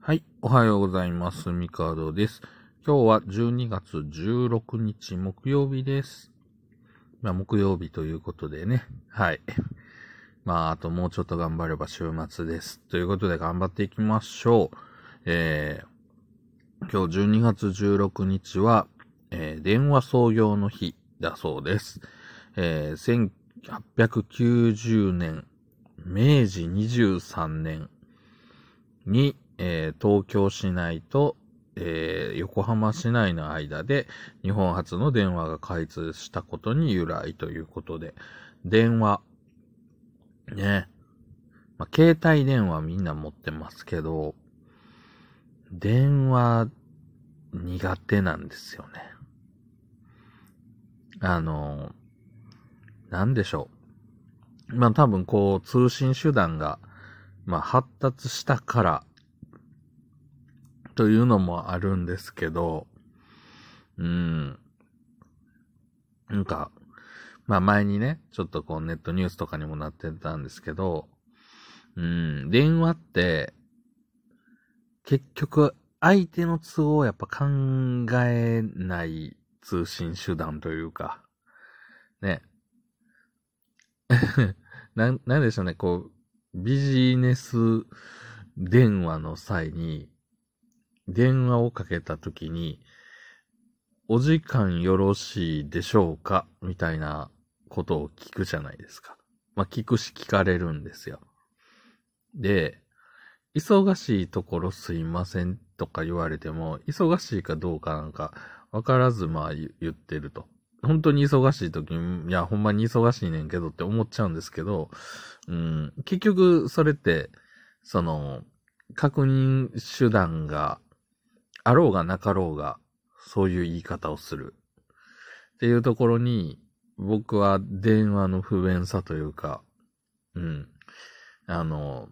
はい。おはようございます。ミカードです。今日は12月16日木曜日です。まあ、木曜日ということでね。はい。まあ、あともうちょっと頑張れば週末です。ということで頑張っていきましょう。えー、今日12月16日は、えー、電話創業の日だそうです。えー、1890年、明治23年に、えー、東京市内と、えー、横浜市内の間で日本初の電話が開通したことに由来ということで、電話、ね、まあ、携帯電話みんな持ってますけど、電話苦手なんですよね。あの、なんでしょう。まあ多分こう通信手段がまあ、発達したから、というのもあるんですけど、うん。なんか、まあ前にね、ちょっとこうネットニュースとかにもなってたんですけど、うん、電話って、結局、相手の都合をやっぱ考えない通信手段というか、ね。な、なんでしょうね、こう、ビジネス電話の際に、電話をかけたときに、お時間よろしいでしょうか？みたいなことを聞くじゃないですか。まあ、聞くし聞かれるんですよ。で、忙しいところすいませんとか言われても、忙しいかどうかなんかわからずまあ言ってると。本当に忙しい時に、いや、ほんまに忙しいねんけどって思っちゃうんですけど、うん、結局、それって、その、確認手段があろうがなかろうが、そういう言い方をする。っていうところに、僕は電話の不便さというか、うん、あの、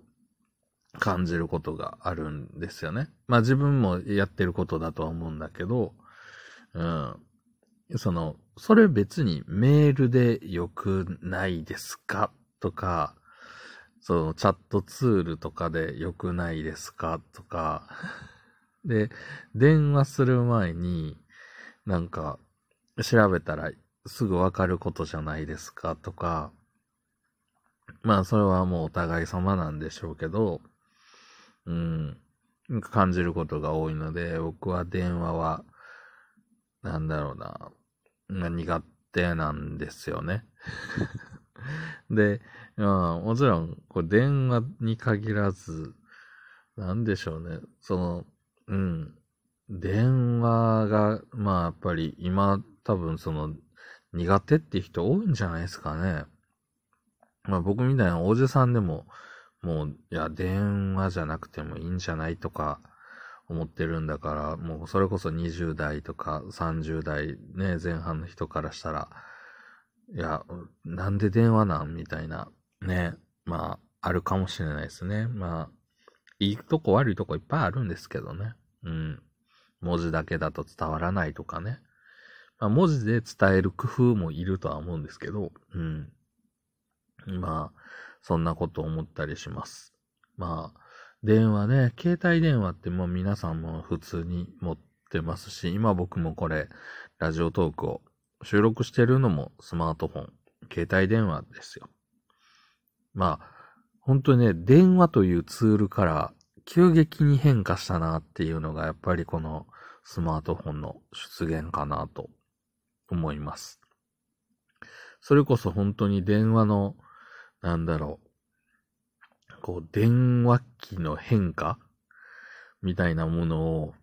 感じることがあるんですよね。まあ自分もやってることだとは思うんだけど、うん、その、それ別にメールでよくないですか？とか、そのチャットツールとかでよくないですか？とか、で、電話する前に、なんか、調べたらすぐわかることじゃないですか？とか、まあそれはもうお互い様なんでしょうけど、うん、感じることが多いので、僕は電話は、なんだろうな、が苦手なんですよね。で、まあ、もちろん、これ電話に限らず、なんでしょうね。その、うん。電話が、まあ、やっぱり今、多分その、苦手って人多いんじゃないですかね。まあ僕みたいなおじさんでも、もう、いや、電話じゃなくてもいいんじゃないとか、思ってるんだから、もうそれこそ20代とか30代ね、前半の人からしたら、いや、なんで電話なんみたいな、ね、まあ、あるかもしれないですね。まあ、いいとこ悪いとこいっぱいあるんですけどね。うん。文字だけだと伝わらないとかね。まあ、文字で伝える工夫もいるとは思うんですけど、うん。まあ、そんなこと思ったりします。まあ、電話ね、携帯電話ってもう皆さんも普通に持ってますし、今僕もこれ、ラジオトークを収録してるのもスマートフォン、携帯電話ですよ。まあ、本当にね、電話というツールから急激に変化したなっていうのがやっぱりこのスマートフォンの出現かなと思います。それこそ本当に電話の、なんだろう、こう、電話機の変化みたいなものを、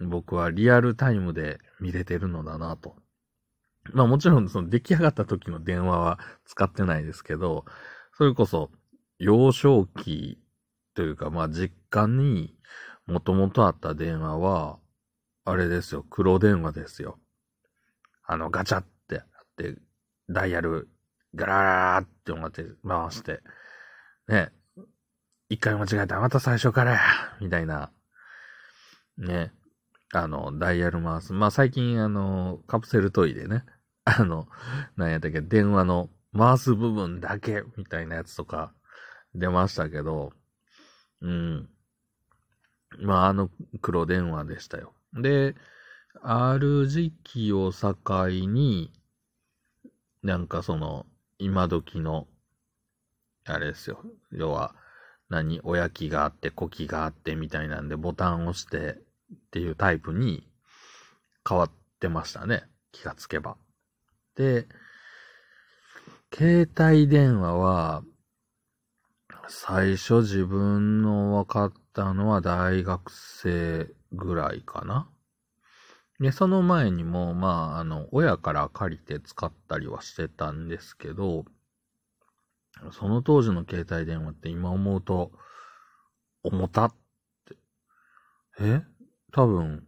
僕はリアルタイムで見れてるのだなと。まあもちろんその出来上がった時の電話は使ってないですけど、それこそ幼少期というかまあ実家にもともとあった電話は、あれですよ、黒電話ですよ。あのガチャってあって、ダイヤルガラーって思って回して、ね、一回間違えたらまた最初からやみたいな、ね、あの、ダイヤル回す。まあ、最近、あの、カプセルトイでね、あの、なんやったっけ、電話の回す部分だけみたいなやつとか出ましたけど、うん。まあ、あの黒電話でしたよ。で、ある時期を境に、なんかその、今時の、あれですよ。要は、何、おやきがあって、こきがあってみたいなんで、ボタンを押してっていうタイプに変わってましたね。気がつけば。で、携帯電話は、最初自分の分かったのは大学生ぐらいかな。で、その前にも、まあ、あの、親から借りて使ったりはしてたんですけど、その当時の携帯電話って今思うと、重たって。え？多分、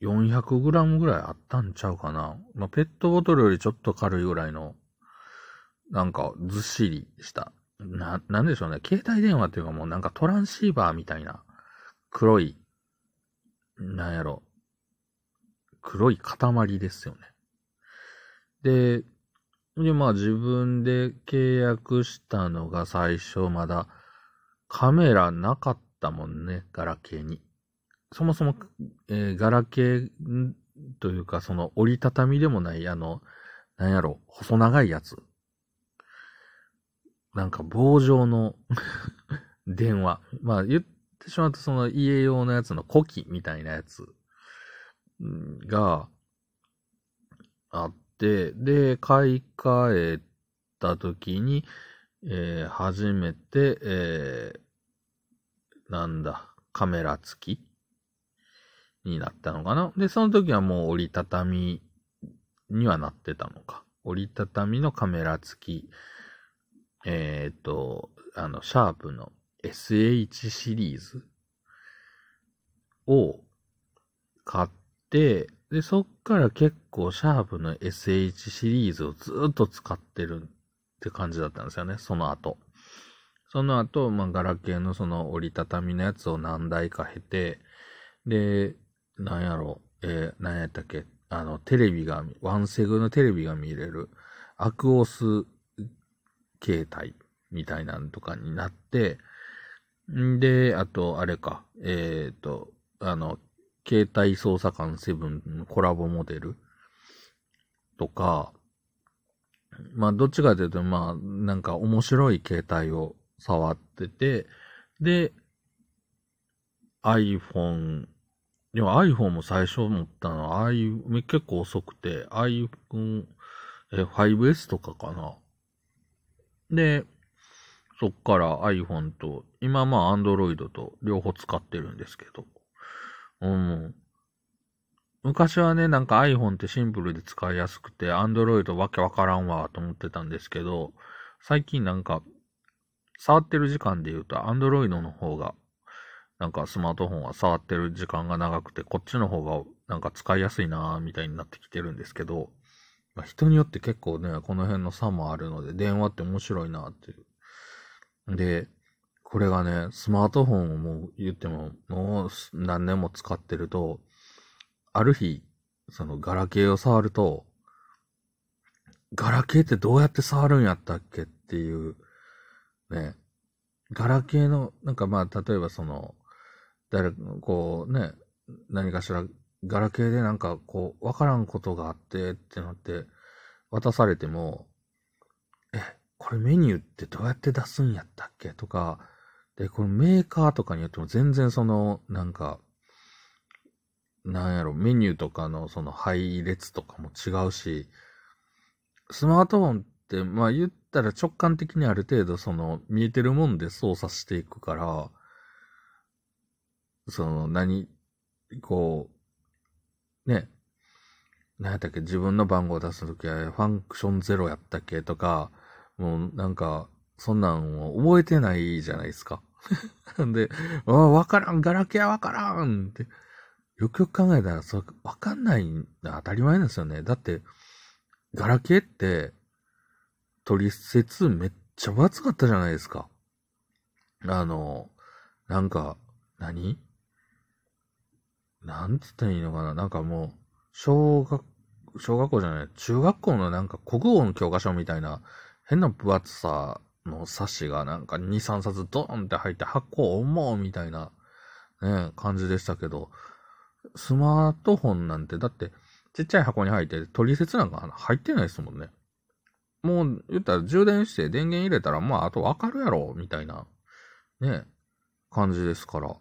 400g ぐらいあったんちゃうかな。まあ、ペットボトルよりちょっと軽いぐらいの、なんか、ずっしりした。な、なんでしょうね。携帯電話っていうかもうなんかトランシーバーみたいな、黒い、なんやろ、黒い塊ですよね。で、で、まあ自分で契約したのが最初まだカメラなかったもんね、ガラケーに。そもそも、えー、ガラケーというかその折りたたみでもないあの、なんやろ、細長いやつ。なんか棒状の 電話。まあ言ってしまうとその家用のやつの古希みたいなやつがあって、で、買い替えた時に、えー、初めて、えー、なんだ、カメラ付きになったのかな。で、その時はもう折りたたみにはなってたのか。折りたたみのカメラ付き、えっ、ー、と、あの、シャープの SH シリーズを買って、で、そっから結構シャープの SH シリーズをずっと使ってるって感じだったんですよね、その後。その後、まあ、ガラケーのその折りたたみのやつを何台か経て、で、なんやろ。う、えー、なんやったっけ、あの、テレビが、ワンセグのテレビが見れる、アクオス携帯みたいなんとかになって、んで、あと、あれか、えっ、ー、と、あの、携帯捜査官7のコラボモデルとか、まあ、どっちかというと、まあ、なんか面白い携帯を触ってて、で、iPhone、でも iPhone も最初持ったのは、ああいう、結構遅くて、iPhone、え、5S とかかな。で、そっから iPhone と、今まあ Android と両方使ってるんですけど、うん。昔はね、なんか iPhone ってシンプルで使いやすくて、Android わけわからんわと思ってたんですけど、最近なんか、触ってる時間で言うと Android の方が、なんかスマートフォンは触ってる時間が長くて、こっちの方がなんか使いやすいなぁみたいになってきてるんですけど、まあ、人によって結構ね、この辺の差もあるので、電話って面白いなっていう。で、これがね、スマートフォンをもう言っても、もう何年も使ってると、ある日、そのガラケーを触ると、ガラケーってどうやって触るんやったっけっていう、ね。ガラケーの、なんかまあ、例えばその、誰、こうね、何かしら、ガラケーでなんかこう、わからんことがあってってなって、渡されても、え、これメニューってどうやって出すんやったっけとか、で、このメーカーとかによっても全然その、なんか、なんやろ、メニューとかのその配列とかも違うし、スマートフォンって、まあ言ったら直感的にある程度その見えてるもんで操作していくから、その何、こう、ね、何やったっけ、自分の番号を出すときはファンクションゼロやったっけとか、もうなんか、そんなんを覚えてないじゃないですか。な んで、あわからん、ガラケーわからんって。よくよく考えたら、それ、わかんないの当たり前ですよね。だって、ガラケーって、取説めっちゃ分厚かったじゃないですか。あの、なんか、何？なんつったらいいのかな？なんかもう、小学、小学校じゃない、中学校のなんか国語の教科書みたいな変な分厚さの冊子がなんか2、3冊ドーンって入って発行重うみたいなね、感じでしたけど、スマートフォンなんて、だって、ちっちゃい箱に入って、取説なんか入ってないですもんね。もう、言ったら充電して電源入れたら、まあ、あとわかるやろ、みたいな、ね、感じですから。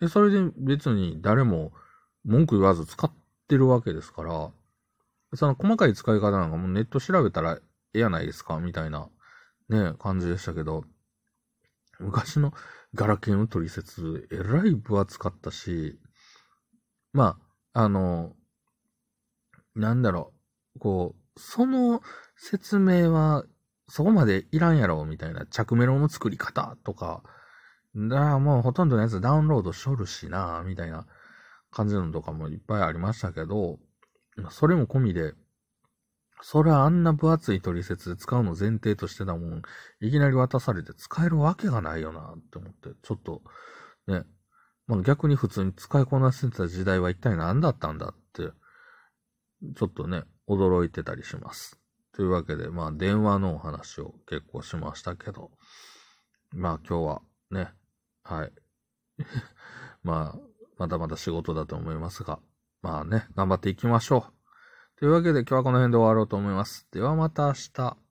で、それで別に誰も文句言わず使ってるわけですから、その細かい使い方なんかもうネット調べたらええやないですか、みたいな、ね、感じでしたけど、昔のガラケーの取説、えらい分厚かったし、まあ、あの、なんだろう、こう、その説明はそこまでいらんやろ、みたいな、着メロの作り方とか、だからもうほとんどのやつダウンロードしょるしな、みたいな感じのとかもいっぱいありましたけど、それも込みで、それはあんな分厚い取説で使うの前提としてたもん、いきなり渡されて使えるわけがないよなって思って、ちょっと、ね、まあ、逆に普通に使いこなせてた時代は一体何だったんだって、ちょっとね、驚いてたりします。というわけで、まあ、電話のお話を結構しましたけど、まあ、今日はね、はい。まあ、まだまだ仕事だと思いますが、まあね、頑張っていきましょう。というわけで今日はこの辺で終わろうと思います。ではまた明日。